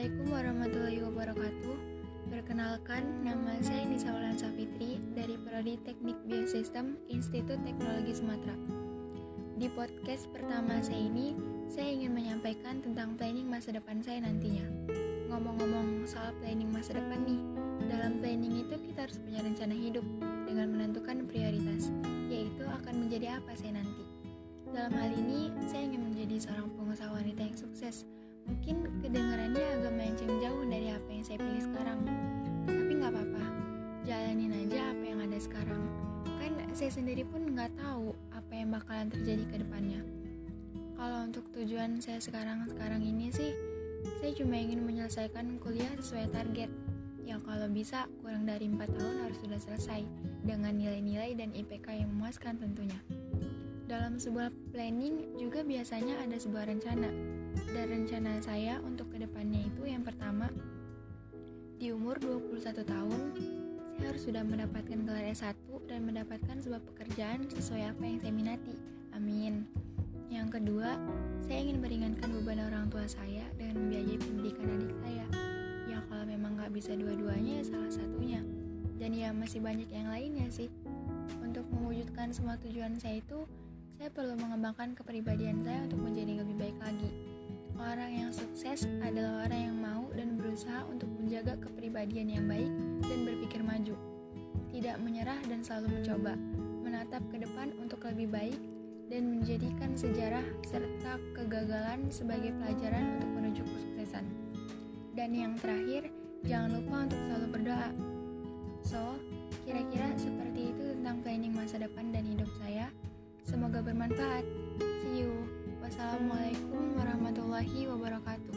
Assalamualaikum warahmatullahi wabarakatuh. Perkenalkan, nama saya Nisa Wulan Safitri dari Prodi Teknik Biosistem Institut Teknologi Sumatera. Di podcast pertama saya ini, saya ingin menyampaikan tentang planning masa depan saya nantinya. Ngomong-ngomong soal planning masa depan nih, dalam planning itu kita harus punya rencana hidup dengan menentukan prioritas, yaitu akan menjadi apa saya nanti. Dalam hal ini, saya ingin menjadi seorang pengusaha wanita yang sukses. Mungkin kedengaran saya sendiri pun nggak tahu apa yang bakalan terjadi ke depannya. Kalau untuk tujuan saya sekarang-sekarang ini sih, saya cuma ingin menyelesaikan kuliah sesuai target. Ya kalau bisa kurang dari 4 tahun harus sudah selesai dengan nilai-nilai dan IPK yang memuaskan tentunya. Dalam sebuah planning juga biasanya ada sebuah rencana. Dan rencana saya untuk ke depannya itu yang pertama, di umur 21 tahun, saya harus sudah mendapatkan gelar S1 dan mendapatkan sebuah pekerjaan sesuai apa yang saya minati. Amin. Yang kedua, saya ingin meringankan beban orang tua saya dengan membiayai pendidikan adik saya. Ya kalau memang nggak bisa dua-duanya ya salah satunya. Dan ya masih banyak yang lainnya sih. Untuk mewujudkan semua tujuan saya itu, saya perlu mengembangkan kepribadian saya untuk menjadi lebih baik lagi. Orang yang sukses adalah orang yang mau dan berusaha untuk menjaga kepribadian yang baik dan berpikir maju. Tidak menyerah dan selalu mencoba, menatap ke depan untuk lebih baik dan menjadikan sejarah serta kegagalan sebagai pelajaran untuk menuju kesuksesan. Dan yang terakhir, jangan lupa untuk selalu berdoa. So, kira-kira seperti itu tentang planning masa depan dan hidup saya. Semoga bermanfaat. See you. Wassalamualaikum warahmatullahi wabarakatuh.